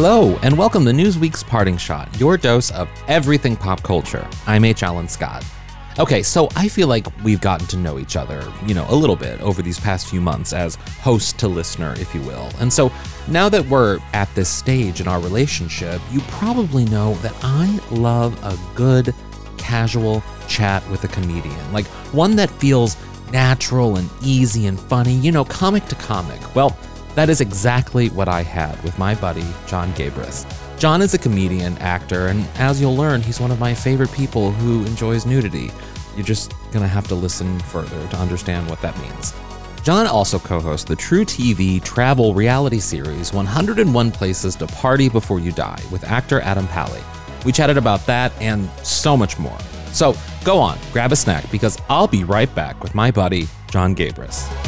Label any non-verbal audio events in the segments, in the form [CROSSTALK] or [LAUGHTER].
Hello, and welcome to Newsweek's Parting Shot, your dose of everything pop culture. I'm H. Alan Scott. Okay, so I feel like we've gotten to know each other, you know, a little bit over these past few months as host to listener, if you will. And so now that we're at this stage in our relationship, you probably know that I love a good, casual chat with a comedian, like one that feels natural and easy and funny, you know, comic to comic. Well, that is exactly what I had with my buddy, Jon Gabrus. Jon is a comedian, actor, and as you'll learn, he's one of my favorite people who enjoys nudity. You're just gonna have to listen further to understand what that means. Jon also co hosts the truTV travel reality series 101 Places to Party Before You Die with actor Adam Pally. We chatted about that and so much more. So go on, grab a snack because I'll be right back with my buddy, Jon Gabrus.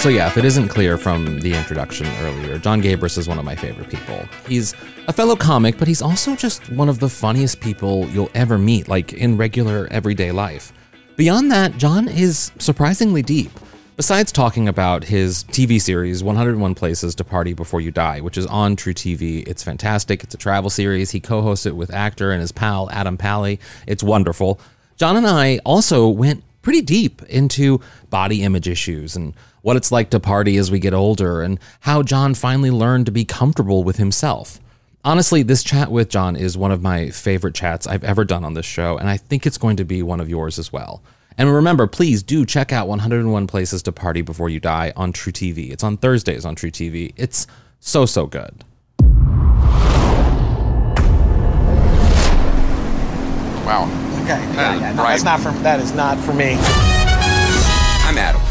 So, yeah, if it isn't clear from the introduction earlier, Jon Gabrus is one of my favorite people. He's a fellow comic, but he's also just one of the funniest people you'll ever meet, like in regular everyday life. Beyond that, Jon is surprisingly deep. Besides talking about his TV series, 101 Places to Party Before You Die, which is on truTV, it's fantastic. It's a travel series. He co hosts it with actor and his pal, Adam Pally. It's wonderful. Jon and I also went pretty deep into body image issues and what it's like to party as we get older, and how Jon finally learned to be comfortable with himself. Honestly, this chat with Jon is one of my favorite chats I've ever done on this show, and I think it's going to be one of yours as well. And remember, please do check out 101 Places to Party Before You Die on truTV. It's on Thursdays on truTV. It's so, so good. Wow. Okay. Yeah, yeah, no, that's not for that is not for me.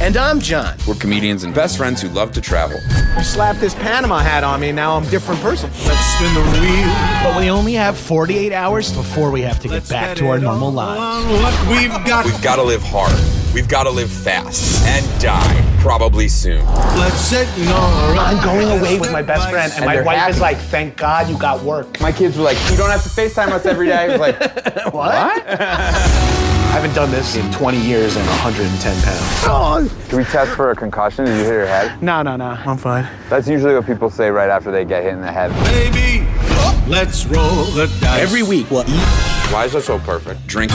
I'm Adam. And I'm Jon. We're comedians and best friends who love to travel. You slapped this Panama hat on me, now I'm a different person. Let's spin the wheel. But we only have 48 hours before we have to get back to our normal lives. What we've got. We've got to live hard. We've got to live fast and die probably soon. Let's sit, no. I'm going away with my best friend, and, And my wife happy. is like, "Thank God you got work." My kids were like, "You don't have to FaceTime us every day." I was like, [LAUGHS] What? [LAUGHS] I haven't done this in 20 years and 110 pounds. Can we test for a concussion? Did you hit your head? No, no, no. I'm fine. That's usually what people say right after they get hit in the head. Baby, let's roll the dice. Every week we'll eat, Why is that so perfect? Drink.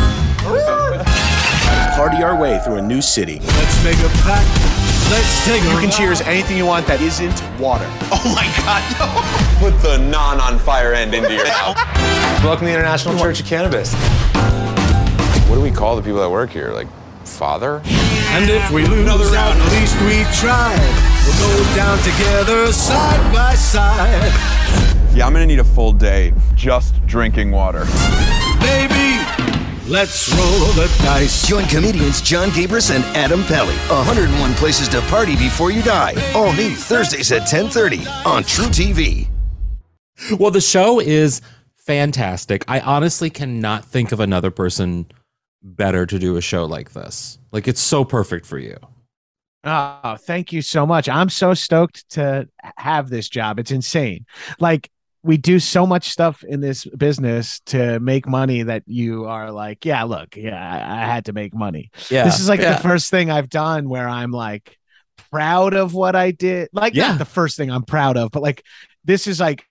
party our way through a new city. Let's make a pact. Let's take You can cheers anything you want that isn't water. Oh my God, Put the non on fire end into your mouth. Welcome to the International Church of Cannabis. What do we call the people that work here? Like, father? And if we lose, at least we tried. We'll go down together, side by side. Yeah, I'm gonna need a full day just drinking water. Baby, let's roll the dice. Join comedians Jon Gabrus and Adam Pally. 101 places to party before you die. All new Thursdays at 10:30 on truTV. Well, the show is fantastic. I honestly cannot think of another person better to do a show like this. Like it's so perfect for you. Oh, thank you so much. I'm so stoked to have this job. It's insane. Like we do so much stuff in this business to make money that you are like, yeah, look, yeah, I, I had to make money. Yeah. This is like yeah. the first thing I've done where I'm like proud of what I did. Like Yeah. not the first thing I'm proud of, but like this is like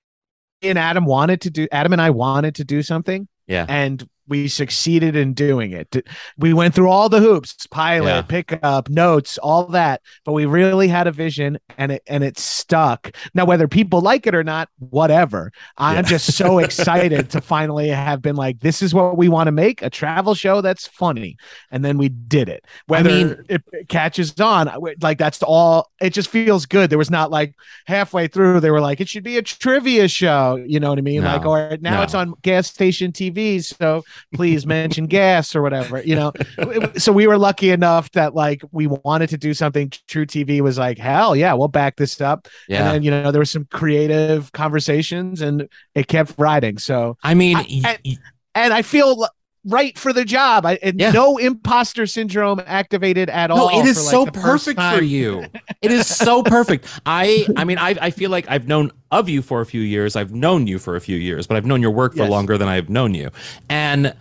and Adam wanted to do Adam and I wanted to do something Yeah. and we succeeded in doing it. We went through all the hoops, pilot, Yeah. pickup, notes, all that, but we really had a vision and it and it stuck. Now whether people like it or not, whatever. I'm Yeah. just so [LAUGHS] excited to finally have been like this is what we want to make, a travel show that's funny. And then we did it. Whether mean- it, it catches on, like that's all it just feels good. There was not like halfway through they were like it should be a trivia show, you know what I mean? No. Like or now No. it's on gas station TV, so please mention gas or whatever you know? [LAUGHS] So we were lucky enough that like we wanted to do something. truTV was like hell yeah we'll back this up. Yeah. and then you know there were some creative conversations and it kept riding. So I mean, I- y- I- y- and i feel right for the job i and Yeah. no imposter syndrome activated at no, all it is like, so perfect for you. [LAUGHS] It is so perfect. I, I mean, I, I feel like I've known of you for a few years. I've known you for a few years, but I've known your work for Yes. longer than I've known you. And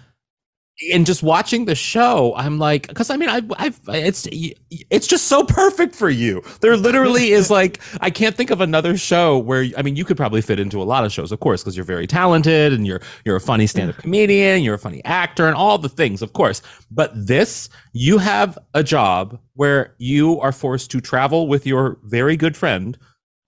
and just watching the show, I'm like, because I mean, I've, I've, it's, it's just so perfect for you. There literally is like, I can't think of another show where, I mean, you could probably fit into a lot of shows, of course, because you're very talented and you're, you're a funny stand-up mm. comedian, you're a funny actor, and all the things, of course. But this, you have a job where you are forced to travel with your very good friend,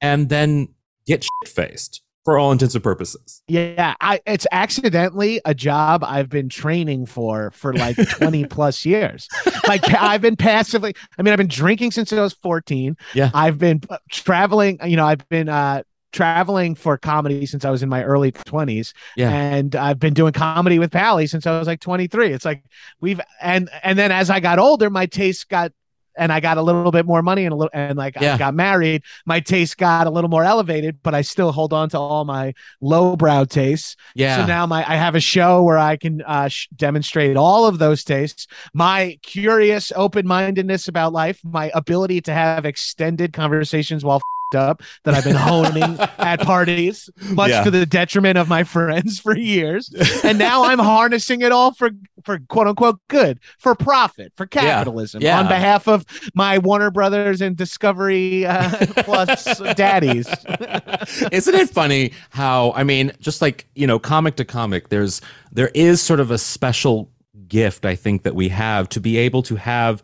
and then get shit faced for all intents and purposes. Yeah, I it's accidentally a job I've been training for for like [LAUGHS] 20 plus years. Like I've been passively I mean I've been drinking since I was 14. Yeah. I've been uh, traveling, you know, I've been uh traveling for comedy since I was in my early 20s Yeah. and I've been doing comedy with Pally since I was like 23. It's like we've and and then as I got older my taste got and I got a little bit more money and a little and like Yeah. I got married, my taste got a little more elevated, but I still hold on to all my lowbrow tastes. Yeah. So now my I have a show where I can uh, sh- demonstrate all of those tastes, my curious open-mindedness about life, my ability to have extended conversations while up that I've been honing [LAUGHS] at parties, much Yeah. to the detriment of my friends for years. [LAUGHS] And now I'm harnessing it all for for quote unquote good, for profit, for capitalism, Yeah. on behalf of my Warner Brothers and Discovery uh, [LAUGHS] Plus daddies. Isn't it funny how I mean, just like you know, comic to comic, there's there is sort of a special gift I think that we have to be able to have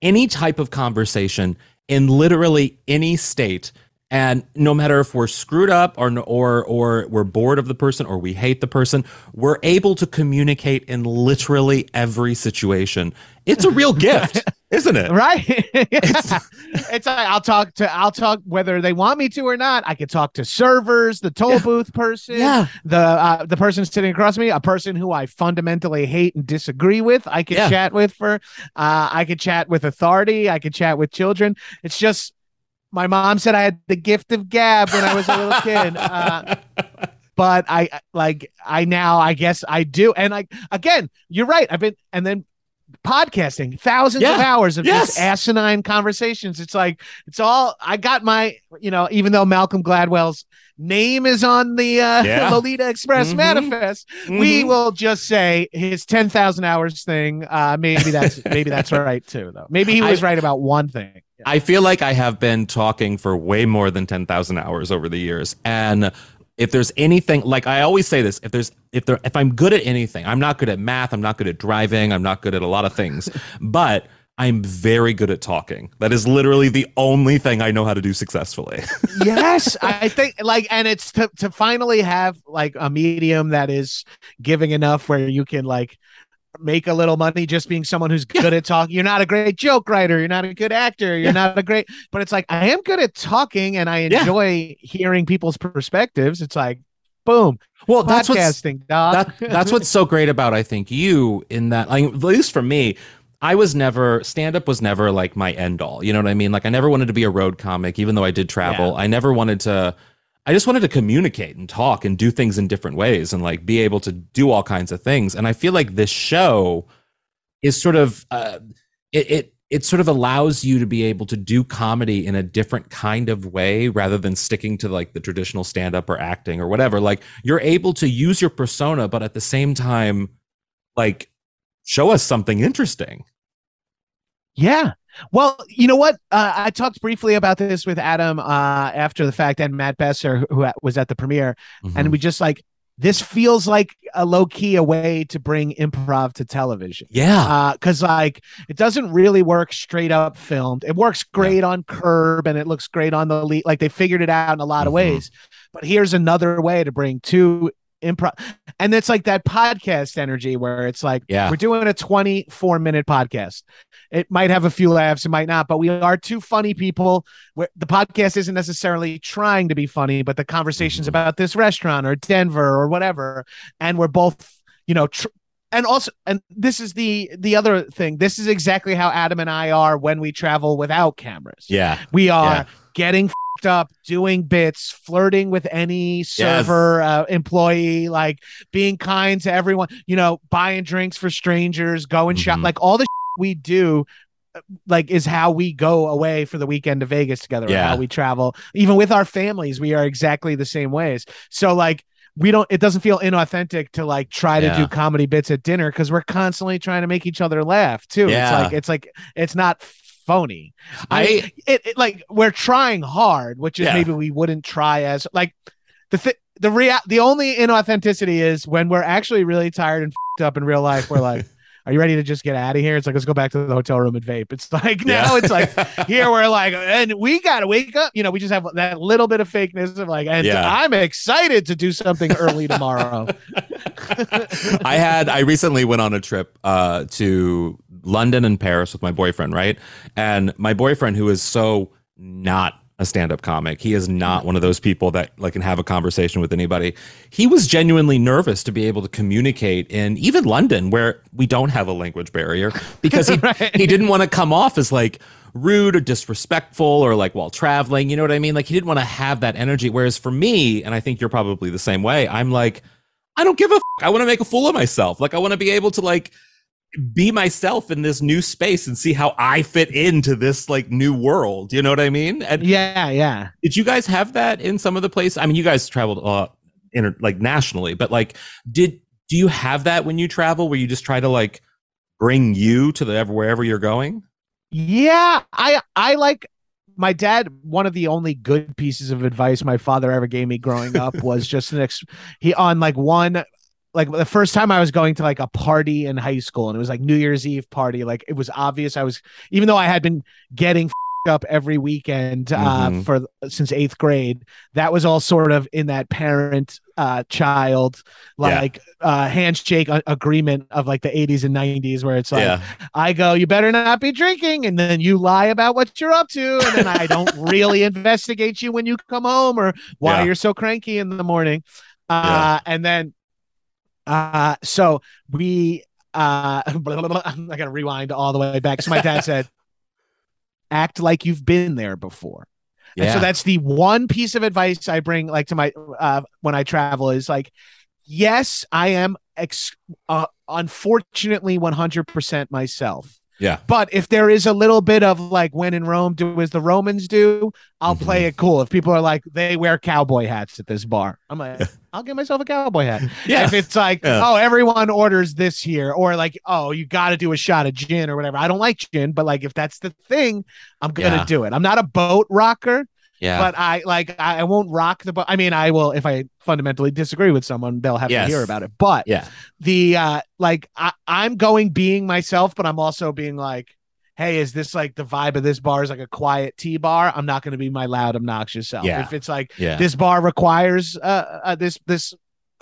any type of conversation in literally any state. And no matter if we're screwed up or or or we're bored of the person or we hate the person, we're able to communicate in literally every situation. It's a real gift, [LAUGHS] isn't it? right it's, [LAUGHS] it's like i'll talk to i'll talk whether they want me to or not i could talk to servers the toll booth person Yeah. the uh, the person sitting across me a person who i fundamentally hate and disagree with i could Yeah. chat with for uh i could chat with authority i could chat with children it's just my mom said i had the gift of gab when i was a little kid uh, [LAUGHS] but I like I now I guess I do. And like again, you're right. I've been and then podcasting thousands of hours of Yes. just asinine conversations. It's like it's all I got my you know even though Malcolm Gladwell's name is on the uh, [LAUGHS] Yeah. Lolita Express Mhm. manifest, we Mhm. will just say his ten thousand hours thing. Uh, maybe that's [LAUGHS] maybe that's right too though. Maybe he was I- right about one thing. I feel like I have been talking for way more than 10,000 hours over the years. And if there's anything like I always say this, if there's if there if I'm good at anything, I'm not good at math, I'm not good at driving, I'm not good at a lot of things, [LAUGHS] but I'm very good at talking. That is literally the only thing I know how to do successfully. [LAUGHS] yes i think like and it's to, to finally have like a medium that is giving enough where you can like make a little money just being someone who's good at talking. You're not a great joke writer. You're not a good actor. You're Yeah. not a great but it's like i am good at talking and i Yeah. enjoy hearing people's perspectives. It's like boom well, that's what's podcasting dog. that, that's what's so great about I think you in that like, at least for me I was never stand up was never like my end all. You know what I mean? Like I never wanted to be a road comic even though I did travel. I never wanted to I just wanted to communicate and talk and do things in different ways and like be able to do all kinds of things. And I feel like this show is sort of uh, it, it it sort of allows you to be able to do comedy in a different kind of way rather than sticking to like the traditional stand up or acting or whatever. Like you're able to use your persona, but at the same time, like show us something interesting. Yeah. Well, you know what? Uh, I talked briefly about this with Adam uh, after the fact and Matt Besser, who was at the premiere, mm-hmm. and we just like this feels like a low key a way to bring improv to television. Yeah. Because, uh, like, it doesn't really work straight up filmed. It works great yeah. on Curb and it looks great on the lead. Like, they figured it out in a lot mm-hmm. of ways. But here's another way to bring two improv and it's like that podcast energy where it's like yeah. we're doing a 24 minute podcast. It might have a few laughs it might not but we are two funny people. Where the podcast isn't necessarily trying to be funny but the conversations mm-hmm. about this restaurant or denver or whatever and we're both you know tr- and also and this is the the other thing. This is exactly how adam and i are when we travel without cameras. Yeah. We are yeah. Getting up, doing bits, flirting with any server yes. uh, employee, like being kind to everyone, you know, buying drinks for strangers, going mm-hmm. shop, like all the we do uh, like is how we go away for the weekend to Vegas together, yeah. how we travel. Even with our families, we are exactly the same ways. So like we don't it doesn't feel inauthentic to like try yeah. to do comedy bits at dinner because we're constantly trying to make each other laugh too. Yeah. It's like it's like it's not phony. I, I it, it, like we're trying hard, which is yeah. maybe we wouldn't try as like the th- the real the only inauthenticity is when we're actually really tired and up in real life. We're like. [LAUGHS] Are you ready to just get out of here? It's like let's go back to the hotel room and vape. It's like [LAUGHS] now yeah. it's like [LAUGHS] here we're like, and we gotta wake up. You know, we just have that little bit of fakeness of like, and yeah. I'm excited to do something early tomorrow. I had I recently went on a trip uh, to London and Paris with my boyfriend, right? And my boyfriend, who is so not a stand-up comic. He is not one of those people that like can have a conversation with anybody. He was genuinely nervous to be able to communicate in even London where we don't have a language barrier because he [LAUGHS] right. he didn't want to come off as like rude or disrespectful or like while traveling, you know what I mean? Like he didn't want to have that energy whereas for me, and I think you're probably the same way, I'm like I don't give a f- I want to make a fool of myself. Like I want to be able to like be myself in this new space and see how I fit into this like new world. You know what I mean? And yeah, yeah. Did you guys have that in some of the places? I mean, you guys traveled uh inter- like nationally, but like did do you have that when you travel where you just try to like bring you to the wherever you're going? Yeah, I I like my dad one of the only good pieces of advice my father ever gave me growing up [LAUGHS] was just an ex he on like one like the first time I was going to like a party in high school and it was like New Year's Eve party, like it was obvious I was, even though I had been getting up every weekend uh, mm-hmm. for since eighth grade, that was all sort of in that parent uh, child like yeah. uh, handshake agreement of like the 80s and 90s where it's like yeah. I go, you better not be drinking, and then you lie about what you're up to, and then I don't [LAUGHS] really investigate you when you come home or why yeah. you're so cranky in the morning. Uh, and then uh, so we, uh, [LAUGHS] blah, blah, blah, I'm not gonna rewind all the way back. So my dad [LAUGHS] said, "Act like you've been there before." Yeah. And so that's the one piece of advice I bring, like to my uh, when I travel, is like, yes, I am ex- uh, unfortunately 100% myself. Yeah. But if there is a little bit of like when in Rome, do as the Romans do, I'll mm-hmm. play it cool. If people are like, they wear cowboy hats at this bar, I'm like, I'll get myself a cowboy hat. [LAUGHS] Yeah. If it's like, yeah. oh, everyone orders this here, or like, oh, you got to do a shot of gin or whatever. I don't like gin, but like, if that's the thing, I'm going to yeah. do it. I'm not a boat rocker. Yeah. But I like I won't rock the boat. I mean, I will if I fundamentally disagree with someone, they'll have yes. to hear about it. But yeah, the uh like I, I'm going being myself, but I'm also being like, hey, is this like the vibe of this bar is like a quiet tea bar? I'm not going to be my loud, obnoxious self. Yeah. If it's like yeah. this bar requires uh, uh this this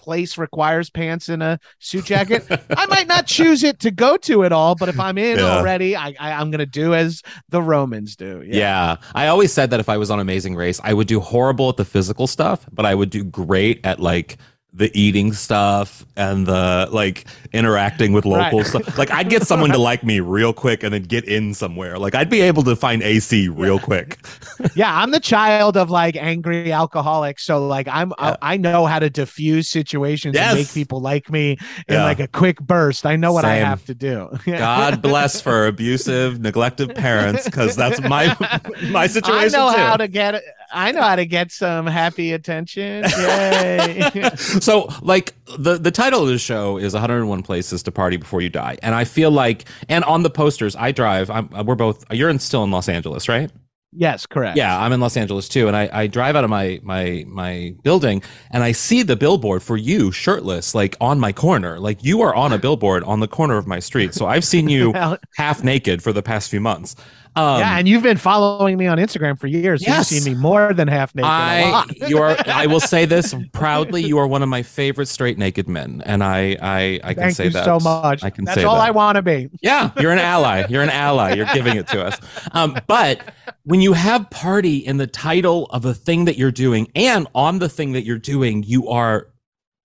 place requires pants and a suit jacket, I [LAUGHS] might not choose it to go to it all. But if I'm in yeah. already, I, I am gonna do as the Romans do. Yeah. yeah, I always said that if I was on Amazing Race, I would do horrible at the physical stuff, but I would do great at like the eating stuff and the like interacting with local Right. stuff. Like I'd get someone to like me real quick and then get in somewhere. Like I'd be able to find AC real quick. [LAUGHS] yeah, I'm the child of like angry alcoholics, so like I'm Yeah. I, I know how to diffuse situations and make people like me in Yeah. like a quick burst. I know what I have to do. [LAUGHS] God bless for abusive, neglected parents, because that's my [LAUGHS] my situation. I know too. how to get I know how to get some happy attention. [LAUGHS] Yay. so like the the title of the show is 101 places to party before you die and i feel like and on the posters i drive I'm, uh, we're both you're in, still in los angeles right yes, correct. yeah i'm in los angeles too and I, I drive out of my my my building and i see the billboard for you shirtless like on my corner like you are on a billboard on the corner of my street so i've seen you [LAUGHS] half naked for the past few months um, yeah, and you've been following me on Instagram for years. Yes. You've seen me more than half naked. a I lot. [LAUGHS] you are I will say this proudly you are one of my favorite straight naked men and I I I can Thank say you that so much. I can That's all that. I want to be. Yeah, you're an ally. You're an ally. You're giving it to us. Um, but when you have party in the title of a thing that you're doing and on the thing that you're doing, you are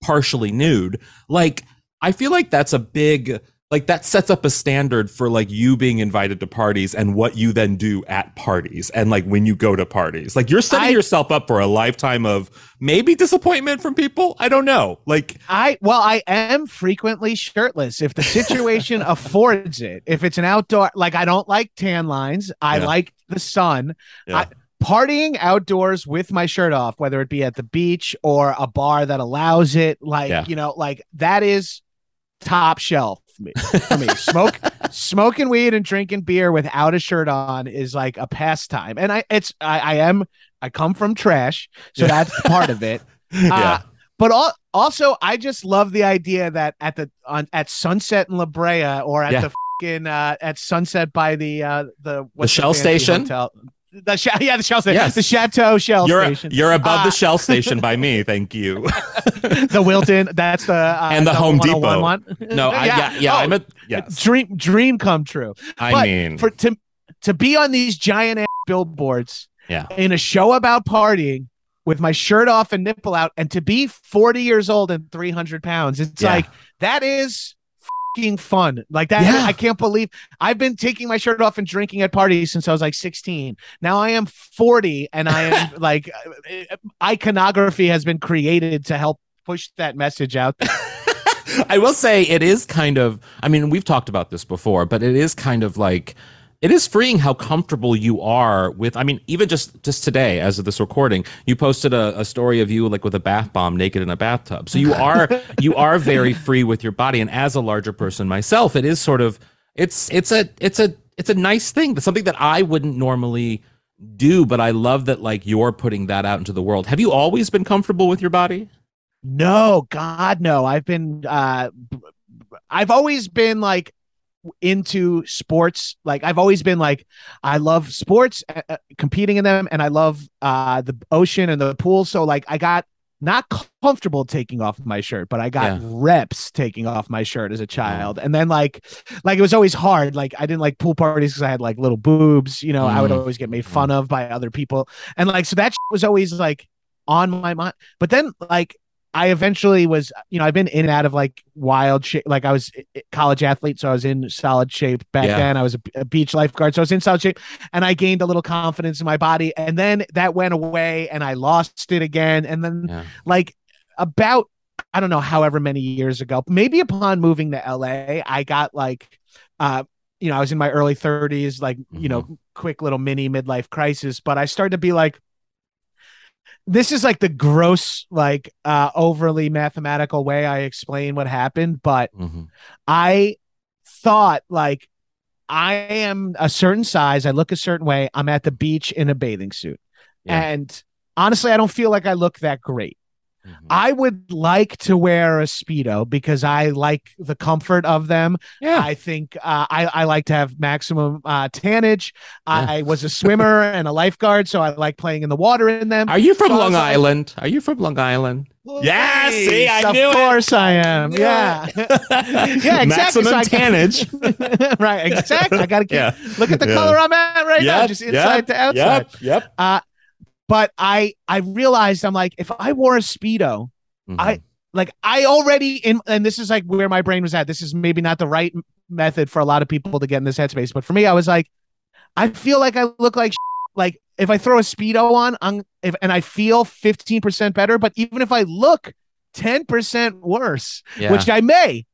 partially nude. Like, I feel like that's a big, like, that sets up a standard for like you being invited to parties and what you then do at parties and like when you go to parties. Like, you're setting I- yourself up for a lifetime of maybe disappointment from people. I don't know. Like, I well, I am frequently shirtless if the situation [LAUGHS] affords it. If it's an outdoor, like I don't like tan lines. I Yeah. like the sun. Yeah. I, partying outdoors with my shirt off, whether it be at the beach or a bar that allows it, like Yeah. you know, like that is top shelf me. For me. Smoke, [LAUGHS] smoking weed and drinking beer without a shirt on is like a pastime, and I it's I, I am I come from trash, so Yeah. that's [LAUGHS] part of it. yeah. Uh, but al- also, I just love the idea that at the on at Sunset in La Brea or at Yeah. the fucking uh, at Sunset by the uh, the what's Shell station? hotel? The sh- yeah, the Shell station, Yes. the Chateau Shell you're, Station, you're above Uh, the Shell station by [LAUGHS] me. Thank you. the Wilton. That's the uh, And the double Home Depot. one. No, I, yeah, [LAUGHS] yeah, Oh, I'm a yes. dream dream come true. I but mean, for to to be on these giant ass billboards yeah, in a show about partying with my shirt off and nipple out and to be 40 years old and 300 pounds it's Yeah. like that is fucking fun like that Yeah. i can't believe i've been taking my shirt off and drinking at parties since i was like 16 now i am 40 and i am [LAUGHS] like uh, iconography has been created to help push that message out [LAUGHS] I will say it is kind of. I mean, we've talked about this before, but it is kind of like it is freeing how comfortable you are with. I mean, even just just today, as of this recording, you posted a, a story of you like with a bath bomb, naked in a bathtub. So you are [LAUGHS] you are very free with your body, and as a larger person myself, it is sort of it's it's a it's a it's a nice thing. That's something that I wouldn't normally do, but I love that like you're putting that out into the world. Have you always been comfortable with your body? No, God, no. I've been, uh, I've always been like into sports. Like I've always been like, I love sports, uh, uh, competing in them, and I love uh the ocean and the pool. So like, I got not comfortable taking off my shirt, but I got Yeah. reps taking off my shirt as a child. And then like, like it was always hard. Like I didn't like pool parties because I had like little boobs. You know, I would Mm. always get made fun of by other people, and like so that shit was always like on my mind. But then like I eventually was, you know, I've been in and out of like wild shape. Like I was college athlete, so I was in solid shape back Yeah. then. I was a, a beach lifeguard, so I was in solid shape, and I gained a little confidence in my body. And then that went away, and I lost it again. And then, Yeah. like about, I don't know, however many years ago, maybe upon moving to LA, I got like, uh, you know, I was in my early 30s, like, you know, quick little mini midlife crisis, but I started to be like, this is like the gross, like uh overly mathematical way I explain what happened, but Mhm. I thought like I am a certain size, I look a certain way, I'm at the beach in a bathing suit. Yeah. And honestly, I don't feel like I look that great. Mhm. I would like to wear a speedo because I like the comfort of them. Yeah. I think uh, I I like to have maximum uh, tannage. I was a swimmer [LAUGHS] and a lifeguard, so I like playing in the water in them. Are you from So Long like, Island? Are you from Long Island? Yeah, see, I of knew it. course I am. Yeah, [LAUGHS] [LAUGHS] yeah, exactly. Maximum So tannage. right, exactly. I got to keep. Yeah. Look at the Yeah. color I'm at right now, just inside yep, to outside. Yep. Yep. Uh, but I I realized I'm like, if I wore a speedo, Mhm. I like I already in and this is like where my brain was at. This is maybe not the right method for a lot of people to get in this headspace, but for me, I was like, I feel like I look like like if I throw a speedo on, I'm if and I feel 15% better, but even if I look 10% worse, Yeah. which I may,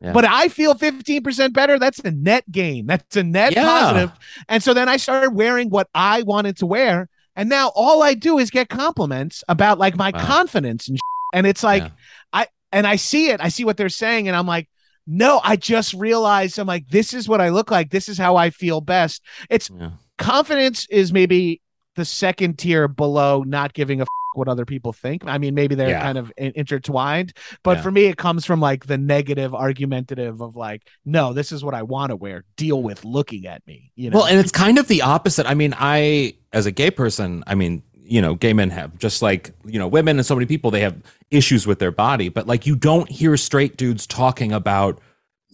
Yeah. but I feel 15% better, that's a net gain. That's a net Yeah. positive. And so then I started wearing what I wanted to wear. And now all I do is get compliments about like my Wow. confidence and and it's like Yeah. I and I see it. I see what they're saying and I'm like no, I just realized I'm like this is what I look like. This is how I feel best. It's Yeah. confidence is maybe the second tier below not giving a f- what other people think. I mean, maybe they're Yeah. kind of in- intertwined, but Yeah. for me, it comes from like the negative argumentative of like, no, this is what I want to wear. Deal with looking at me. You know, Well, and it's kind of the opposite. I mean, I, as a gay person, I mean, you know, gay men have just like, you know, women and so many people, they have issues with their body, but like you don't hear straight dudes talking about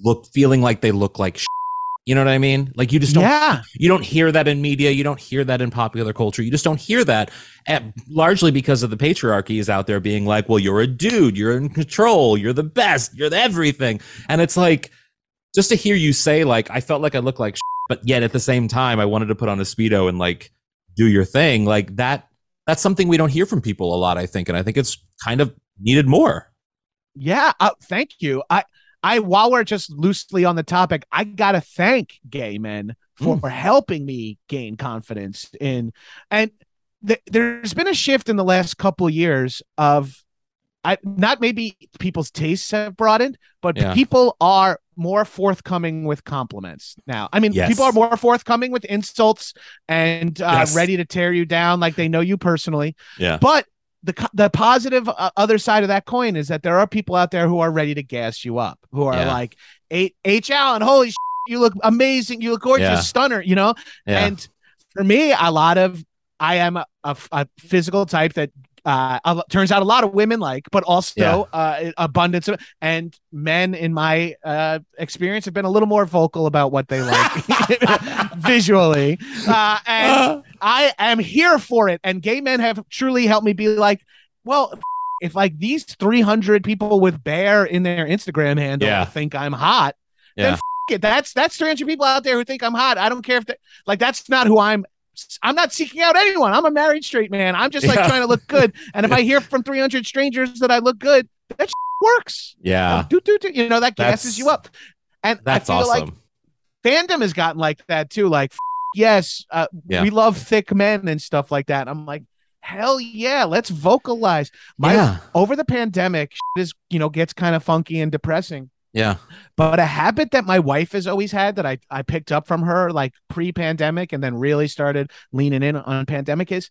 look, feeling like they look like sh- you know what I mean? Like you just don't, yeah, you don't hear that in media. You don't hear that in popular culture. You just don't hear that and largely because of the patriarchy is out there being like, well, you're a dude, you're in control, you're the best, you're the everything. And it's like, just to hear you say like, I felt like I looked like, sh- but yet at the same time, I wanted to put on a speedo and like do your thing. Like that, that's something we don't hear from people a lot. I think, and I think it's kind of needed more. yeah. Uh, thank you. I, I, while we're just loosely on the topic, I gotta thank gay men for, for helping me gain confidence in, and th- there's been a shift in the last couple years of I not maybe people's tastes have broadened, but Yeah. people are more forthcoming with compliments now. I mean, Yes. people are more forthcoming with insults and uh, Yes. ready to tear you down like they know you personally. Yeah. But the the positive uh, other side of that coin is that there are people out there who are ready to gas you up, who are Yeah. like, "H H Alan, holy sh- you look amazing, you look gorgeous, Yeah. stunner," you know. Yeah. And for me, a lot of I am a, a, a physical type that uh, turns out a lot of women like, but also uh, abundance of and men in my uh, experience have been a little more vocal about what they like [LAUGHS] [LAUGHS] visually, uh, and I am here for it. And gay men have truly helped me be like, well. If like these 300 people with bear in their Instagram handle Yeah. think I'm hot, Yeah. then it. That's that's 300 people out there who think I'm hot. I don't care if they like that's not who I'm. I'm not seeking out anyone. I'm a married straight man. I'm just like Yeah. trying to look good. And if I [LAUGHS] hear from 300 strangers that I look good, that works. Yeah. Do, do, do, you know, that gasses That's- you up. And That's I feel like fandom has gotten like that too. Like, yes, uh, Yeah. we love thick men and stuff like that. I'm like, hell yeah, let's vocalize. My yeah. over the pandemic is you know gets kind of funky and depressing. Yeah. But a habit that my wife has always had that I, I picked up from her like pre-pandemic and then really started leaning in on pandemic is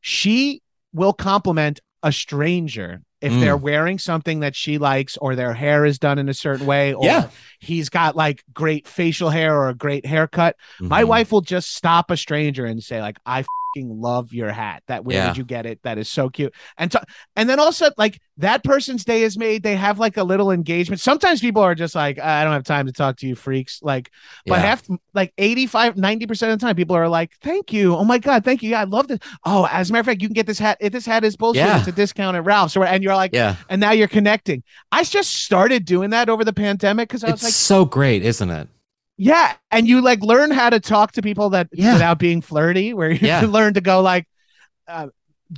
she will compliment a stranger if Mm. they're wearing something that she likes or their hair is done in a certain way or Yeah. he's got like great facial hair or a great haircut. My Mhm. wife will just stop a stranger and say like I love your hat. That where Yeah. did you get it? That is so cute. And to, and then also like that person's day is made. They have like a little engagement. Sometimes people are just like I don't have time to talk to you freaks. Like but Yeah. half like 85 90% of the time people are like thank you. Oh my god, thank you. Yeah, I love this. Oh, as a matter of fact, you can get this hat. If this hat is bullshit, Yeah. it's a discount at Ralph's or and you're like Yeah. and now you're connecting. I just started doing that over the pandemic cuz I was It's like so great, isn't it? Yeah, and you like learn how to talk to people that Yeah. without being flirty, where you Yeah. [LAUGHS] learn to go like, uh,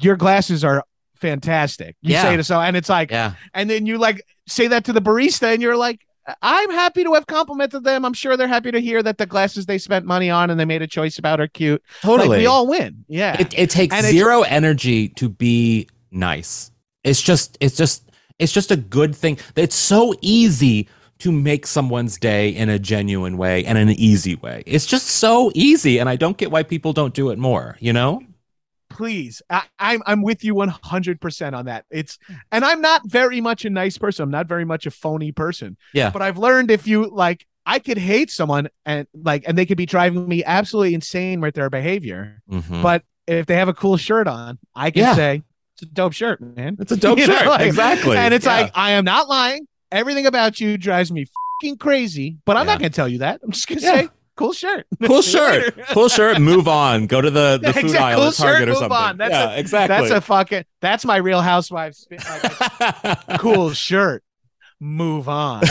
your glasses are fantastic. You Yeah. say to so, and it's like, Yeah. and then you like say that to the barista, and you're like, I'm happy to have complimented them. I'm sure they're happy to hear that the glasses they spent money on and they made a choice about are cute. Totally. Like, we all win. Yeah, It, it takes And zero energy to be nice. It's just, it's just, it's just a good thing. It's so easy to make someone's day in a genuine way and an easy way. It's just so easy, and I don't get why people don't do it more. You know? please I, i'm i'm with you 100% on that it's and i'm not very much a nice person i'm not very much a phony person Yeah. but i've learned if you like i could hate someone and like and they could be driving me absolutely insane with their behavior Mhm. but if they have a cool shirt on i can Yeah. say it's a dope shirt man It's a dope [LAUGHS] You know, shirt. like- exactly. and it's Yeah. like i am not lying everything about you drives me fucking crazy but i'm Yeah. not gonna tell you that i'm just gonna Yeah. say cool shirt. [LAUGHS] Cool shirt. [LAUGHS] Cool shirt. Move on. Go to the, the food Exactly. aisle Cool at Target shirt, or move something. on. That's yeah, a- exactly. That's a fucking. That's my Real Housewives. Like, [LAUGHS] cool shirt. Move on.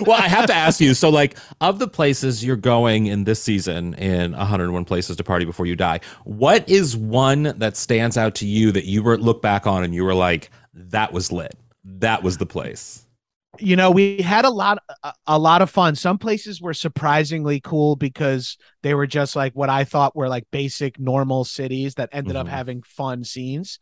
well, I have to ask you. So, like, of the places you're going in this season in 101 Places to Party Before You Die, what is one that stands out to you that you were look back on and you were like, that was lit. That was the place. you know we had a lot a, lot of fun some places were surprisingly cool because they were just like what i thought were like basic normal cities that ended up Mhm. having fun scenes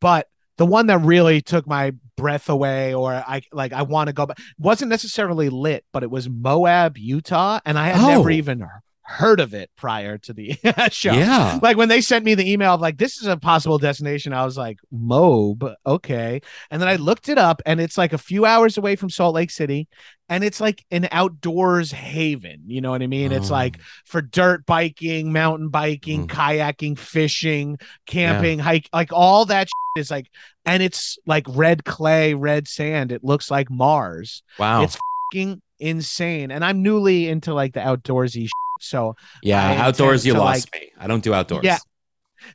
but the one that really took my breath away or i like i want to go back wasn't necessarily lit but it was moab utah and i had Oh. never even heard of it prior to the [LAUGHS] show Yeah. like when they sent me the email of like this is a possible destination i was like moab okay and then i looked it up and it's like a few hours away from salt lake city and it's like an outdoors haven you know what i mean it's Oh. like for dirt biking mountain biking Mm. kayaking fishing camping hike like all that shit is like and it's like red clay red sand it looks like mars Wow. it's fucking insane and i'm newly into like the outdoorsy shit, so yeah. I Outdoors, you intend to, lost me. I don't do outdoors. Yeah.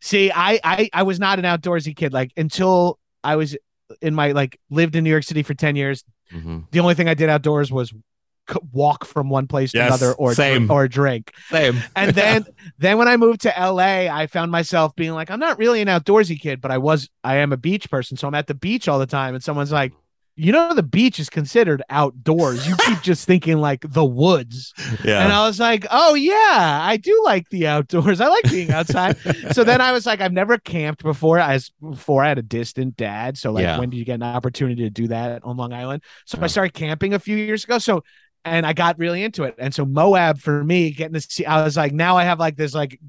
See, I, I I was not an outdoorsy kid like until I was in my like lived in New York City for 10 years. Mhm. The only thing I did outdoors was walk from one place to Yes, another or same. or drink. Same. [LAUGHS] And then then when I moved to LA, I found myself being like I'm not really an outdoorsy kid, but I was I am a beach person, so I'm at the beach all the time and someone's like you know the beach is considered outdoors. You keep just thinking like the woods. yeah. And I was like, oh, yeah, I do like the outdoors. I like being outside. so then I was like, I've never camped before. As before, I had a distant dad. So, like, Yeah. when did you get an opportunity to do that on Long Island? So. I started camping a few years ago. So, and I got really into it. And so, Moab for me, getting to see, I was like, now I have like this, like,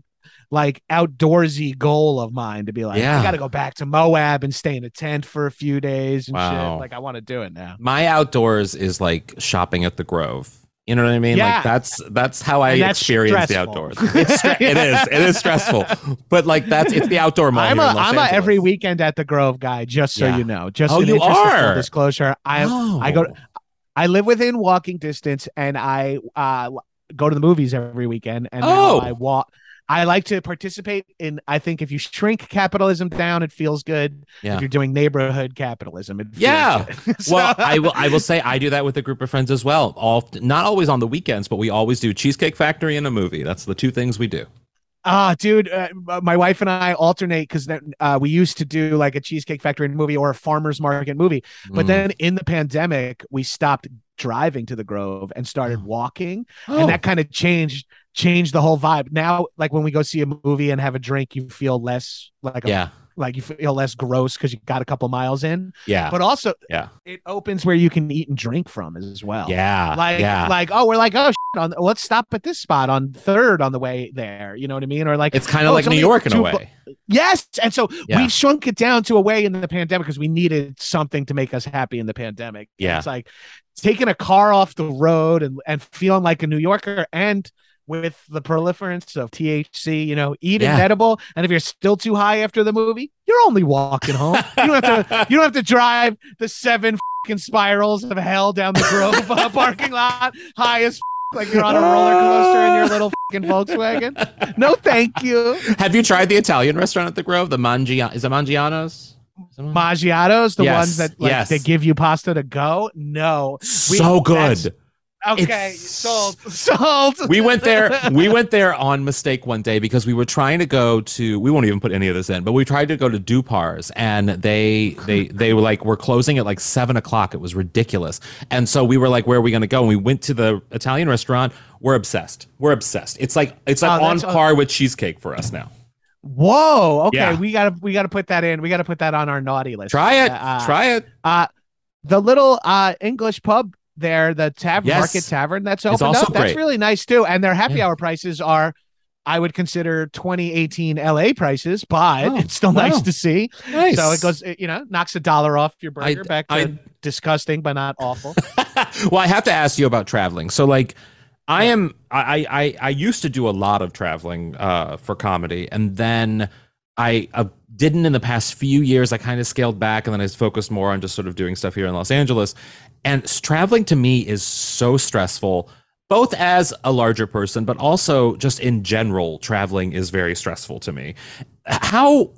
like outdoorsy goal of mine to be like, Yeah. I got to go back to Moab and stay in a tent for a few days and Wow. shit. Like, I want to do it now. My outdoors is like shopping at the Grove. You know what I mean? Yeah. Like that's that's how I that's experience the outdoors. It's stre- [LAUGHS] it is it is stressful, but like that's it's the outdoor mall. I'm a I'm a every weekend at the Grove guy, just so Yeah. you know. Just Oh, you are? disclosure. I Oh. I go I live within walking distance and I uh go to the movies every weekend and Oh. I walk I like to participate in I think if you shrink capitalism down it feels good. Yeah. If you're doing neighborhood capitalism it feels Yeah. [LAUGHS] So- well, I will. I will say I do that with a group of friends as well. All not always on the weekends, but we always do Cheesecake Factory and a movie. That's the two things we do. Ah, dude, uh, my wife and I alternate because uh, we used to do like a Cheesecake Factory movie or a farmer's market movie. But Mm. then in the pandemic, we stopped driving to the Grove and started [GASPS] walking, Oh. and that kind of changed changed the whole vibe. Now, like when we go see a movie and have a drink, you feel less like a, yeah, like you feel less gross because you got a couple miles in. yeah, But also, yeah, it opens where you can eat and drink from as well. yeah, Like, yeah. like, oh, we're like, oh, shit, on, let's stop at this spot on third on the way there. You know what I mean? Or like, it's kind of oh, like New York in a way. Yes. And so Yeah. we shrunk it down to a way in the pandemic because we needed something to make us happy in the pandemic. Yeah. It's like taking a car off the road and, and feeling like a New Yorker and with the proliferance of THC, you know, eat Yeah. an edible. And if you're still too high after the movie, you're only walking home. you don't have to you don't have to drive the seven fucking spirals of hell down the Grove uh, parking lot high as f- like you're on a roller coaster in your little fucking Volkswagen. No, thank you. Have you tried the Italian restaurant at the Grove? The Mangia is it Mangiano's? Is it Mangi- Maggiatos, the Yes, ones that like yes. they give you pasta to go. No, We- so good. Okay, It's- sold, [LAUGHS] sold. we went there we [LAUGHS] went there on mistake one day because we were trying to go to we won't even put any of this in but we tried to go to Du-par's and they they they were like we're closing at like seven o'clock it was ridiculous and so we were like where are we going to go and we went to the italian restaurant we're obsessed we're obsessed it's like it's like Oh, on par with cheesecake for us now Whoa. Okay, Yeah. we gotta we gotta put that in. We gotta put that on our naughty list. try it Uh, try it Uh, the little uh English pub there, the Tav Yes. Market Tavern that's opened also up. That's really nice too. And their happy Yeah. hour prices are. I would consider 2018 LA prices, but Oh, it's still wow. nice to see. nice So it goes, it, you know, knocks a dollar off your I- burger back to I- disgusting but not awful. [LAUGHS] well, I have to ask you about traveling. So, like, I am I I I used to do a lot of traveling uh, for comedy, and then I uh, didn't in the past few years. I kind of scaled back, and then I focused more on just sort of doing stuff here in Los Angeles. And traveling to me is so stressful. both as a larger person, but also just in general, traveling is very stressful to me. How,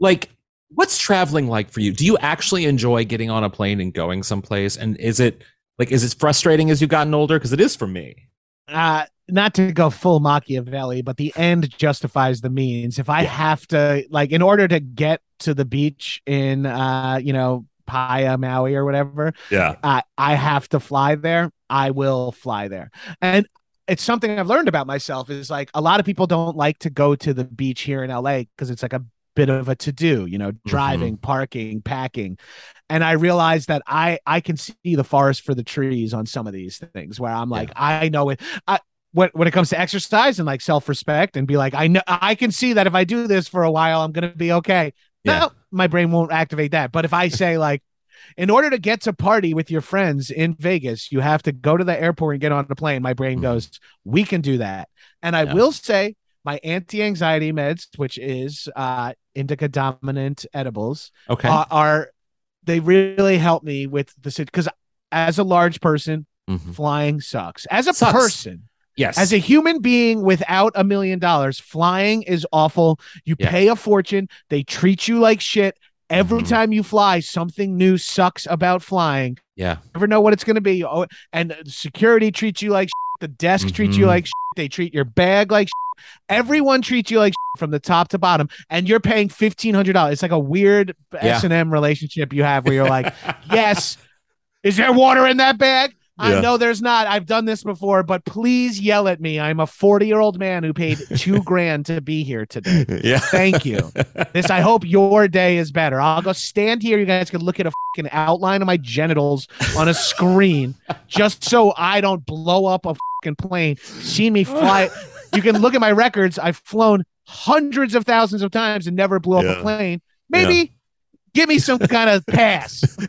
like, what's traveling like for you? Do you actually enjoy getting on a plane and going someplace? And is it like, is it frustrating as you've gotten older? Because it is for me. Uh, not to go full Machiavelli, but the end justifies the means. If I have to, like, in order to get to the beach in, uh, you know, Paia, Maui, or whatever, Yeah. I I have to fly there. I will fly there, and it's something I've learned about myself. Is like a lot of people don't like to go to the beach here in LA because it's like a bit of a to do. You know, mm-hmm. driving, parking, packing, and I realized that I I can see the forest for the trees on some of these things where I'm like I know it. I when when it comes to exercise and like self respect and be like I know I can see that if I do this for a while I'm gonna be okay. Yeah. No, my brain won't activate that. But if I say [LAUGHS] like in order to get to party with your friends in Vegas, you have to go to the airport and get on the plane. My brain goes, we can do that. And I Yeah. will say my anti-anxiety meds, which is uh indica dominant edibles, Okay. are, are they really help me with the city because as a large person, Mhm. flying sucks. As a Sucks. person, Yes. as a human being without a million dollars, flying is awful. You Yeah. pay a fortune. They treat you like shit. Every Mhm. time you fly, something new sucks about flying. yeah. Never know what it's going to be. Oh, and security treats you like shit. The desk treats you Mhm. like shit. They treat your bag like shit. Everyone treats you like shit from the top to bottom, and you're paying fifteen hundred dollars. It's like a weird Yeah. S and M relationship you have where you're like, [LAUGHS] yes, is there water in that bag? Yeah. I know there's not. I've done this before, but please yell at me. I'm a 40 year old man who paid [LAUGHS] two grand to be here today. Yeah. Thank you. [LAUGHS] This, I hope your day is better. I'll go stand here. You guys can look at a fucking outline of my genitals on a screen just so I don't blow up a fucking plane. See me fly. [LAUGHS] You can look at my records. I've flown hundreds of thousands of times and never blew up Yeah. a plane. Maybe give me some kind of pass. [LAUGHS]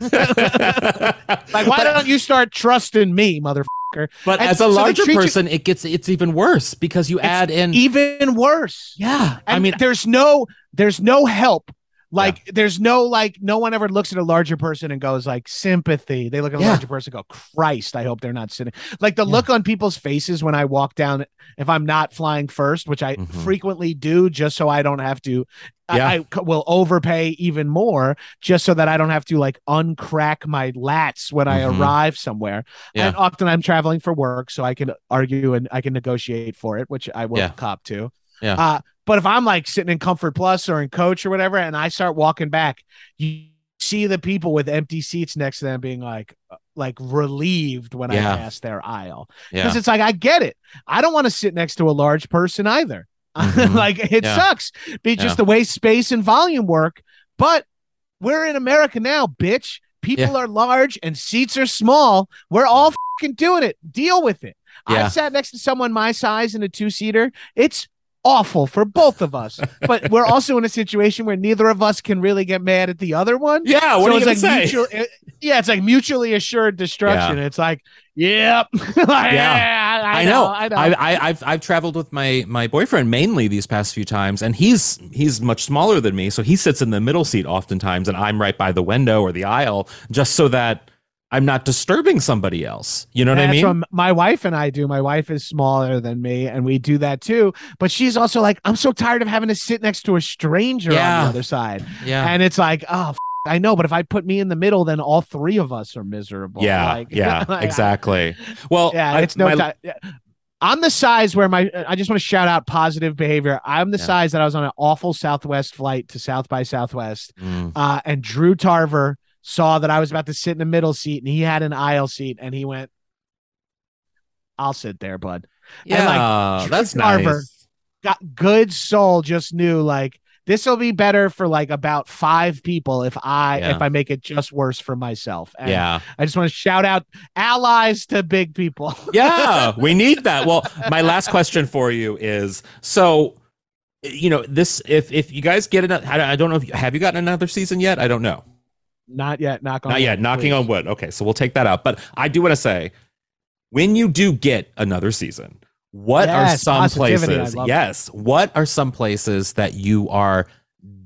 Like, why don't you start trusting me, motherfucker? But And as a larger treat you- person, it gets it's even worse because you add in even worse. yeah. And I mean, there's no there's no help. Like there's no like no one ever looks at a larger person and goes like sympathy. They look at a Yeah. larger person and go, Christ, I hope they're not sitting. Like the look on people's faces when I walk down if I'm not flying first, which I Mhm. frequently do just so I don't have to I- Yeah. I, c- will overpay even more just so that I don't have to like uncrack my lats when I Mhm. arrive somewhere. Yeah. And often I'm traveling for work, so I can argue and I can negotiate for it, which I will Yeah. cop to. Yeah. Uh, but if I'm like sitting in Comfort Plus or in Coach or whatever, and I start walking back, you see the people with empty seats next to them being like, uh, like relieved when Yeah. I pass their aisle yeah. because it's like I get it. I don't want to sit next to a large person either. Mhm. [LAUGHS] like it Yeah. sucks. Be just the way space and volume work. But we're in America now, bitch. People are large and seats are small. We're all fucking doing it. Deal with it. Yeah. I sat next to someone my size in a two seater. It's awful for both of us. but we're also in a situation where neither of us can really get mad at the other one. yeah. What so are you it's like say? mutual, it- yeah, it's like mutually assured destruction. It's like, yep, [LAUGHS] Like, yeah, I, I know. I know. I, I, I've I've traveled with my my boyfriend mainly these past few times, and he's he's much smaller than me, so he sits in the middle seat oftentimes, and I'm right by the window or the aisle, just so that I'm not disturbing somebody else. You know what I That's mean? what my wife and I do. My wife is smaller than me, and we do that too. But she's also like, I'm so tired of having to sit next to a stranger on the other side. yeah. And it's like, oh, f- I know, but if I put me in the middle, then all three of us are miserable. yeah. Like, [LAUGHS] yeah. like, exactly. Well, Yeah, I- it's no my- time. I'm the size where my I just want to shout out positive behavior. I'm the Yeah. size that I was on an awful Southwest flight to South by Southwest, Mm. uh, and Drew Tarver saw that I was about to sit in the middle seat, and he had an aisle seat, and he went, "I'll sit there, bud." yeah, like, oh, that's Tarver nice. Got good soul, just knew like this will be better for like about five people if I Yeah. if I make it just worse for myself. And Yeah. I just want to shout out allies to big people. [LAUGHS] yeah, we need that. Well, my last question for you is so you know this if if you guys get another I I don't know if you, have you gotten another season yet? I don't know. Not yet. Knock on. Not yet. Knocking please. on wood. Okay, so we'll take that out. But I do want to say, when you do get another season, what are some places? Yes, what are some places that you are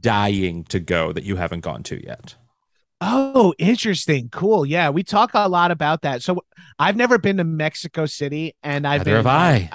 dying to go that you haven't gone to yet? Oh, interesting. Cool. Yeah, we talk a lot about that. So I've never been to Mexico City, and I've Neither been, have I.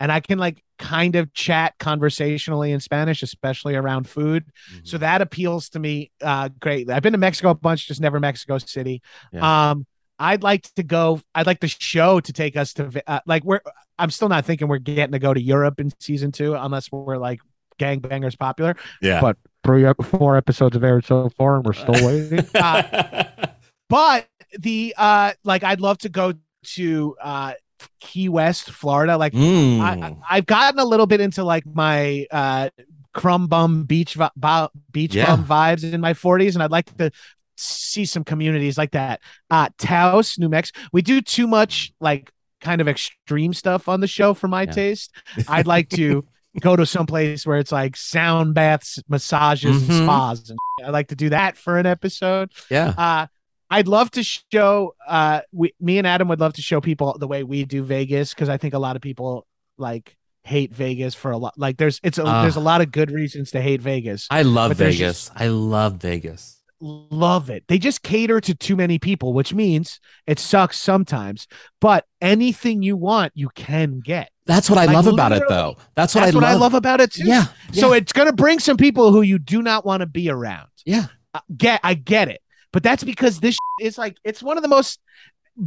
and I can like kind of chat conversationally in Spanish, especially around food. Mm-hmm. So that appeals to me. Uh, great. I've been to Mexico a bunch, just never Mexico City. Yeah. Um, I'd like to go. I'd like the show to take us to uh, like we're. I'm still not thinking we're getting to go to Europe in season two unless we're like gangbangers popular. Yeah. But three, four episodes have aired so far, and we're still waiting. [LAUGHS] Uh, but the uh, like, I'd love to go to uh Key West, Florida. Like, Mm. I, I- I've gotten a little bit into like my uh crumb bum beach vi- beach Yeah. bum vibes in my 40s, and I'd like to see some communities like that. Uh, Taos, New Mexico. We do too much like kind of extreme stuff on the show for my Yeah. taste. [LAUGHS] I'd like to go to some place where it's like sound baths, massages, Mhm. and spas. And I'd like to do that for an episode. yeah. Uh, I'd love to show. Uh, we, me and Adam would love to show people the way we do Vegas because I think a lot of people like hate Vegas for a lot. Like there's it's a, Ah. there's a lot of good reasons to hate Vegas. I love Vegas. I love Vegas. love it. They just cater to too many people, which means it sucks sometimes. But anything you want, you can get. That's what I Like, love about it, though. That's what, That's I, what love. I love about it too. Yeah. So it's gonna bring some people who you do not want to be around. yeah. Uh, get I get it, but that's because this is like it's one of the most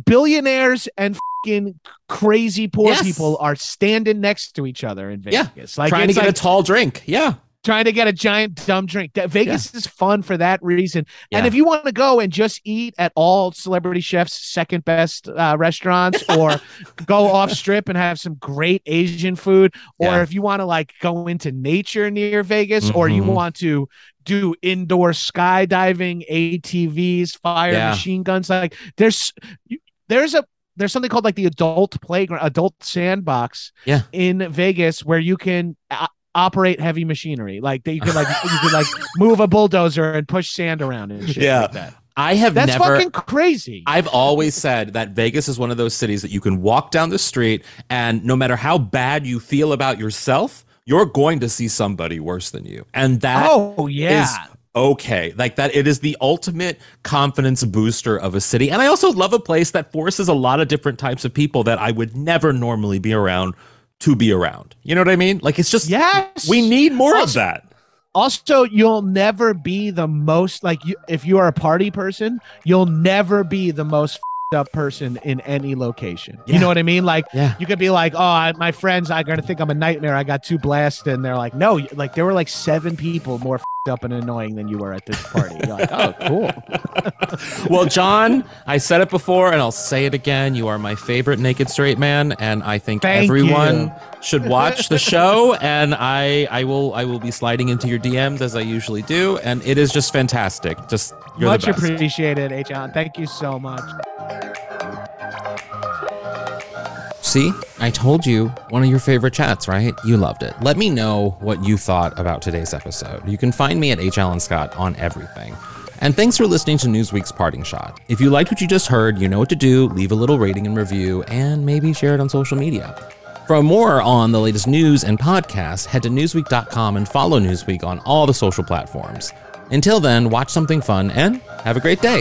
billionaires and fucking crazy poor Yes. people are standing next to each other in Vegas. Yeah. Like Trying to get like a tall drink. Yeah. trying to get a giant dumb drink. That Vegas is fun for that reason. And if you want to go and just eat at all celebrity chefs second best uh, restaurants [LAUGHS] or go off strip and have some great Asian food or Yeah. if you want to like go into nature near Vegas or you Mhm. want to do indoor skydiving, ATVs, fire Yeah. machine guns like there's there's a there's something called like the adult playground, adult sandbox Yeah. in Vegas where you can uh, operate heavy machinery. Like that you can like you can like [LAUGHS] move a bulldozer and push sand around and shit Yeah. like that. I have That's never. fucking crazy. I've always said that Vegas is one of those cities that you can walk down the street and no matter how bad you feel about yourself, you're going to see somebody worse than you. And that oh yeah. is okay. Like that, it is the ultimate confidence booster of a city. And I also love a place that forces a lot of different types of people that I would never normally be around to be around. You know what I mean? Like it's just, yes. we need more of that. also you'll never be the most like you if you are a party person, you'll never be the most up person in any location. You know what I mean? Like Yeah. you could be like, "Oh, I, my friends are going to think I'm a nightmare. I got too blasted." And they're like, "No, like there were like seven people more fed up and annoying than you were at this party." You're like, "Oh, [LAUGHS] cool." [LAUGHS] Well, Jon, I said it before and I'll say it again. You are my favorite naked straight man, and I think Thank everyone you. Should watch the show. And I, I will, I will be sliding into your DMs as I usually do, and it is just fantastic. Just you're much the best. appreciated, H. Jon. Thank you so much. See, I told you one of your favorite chats, right? You loved it. Let me know what you thought about today's episode. You can find me at H. Alan Scott on everything. And thanks for listening to Newsweek's Parting Shot. If you liked what you just heard, you know what to do. Leave a little rating and review, and maybe share it on social media. For more on the latest news and podcasts, head to Newsweek.com and follow Newsweek on all the social platforms. Until then, watch something fun and have a great day.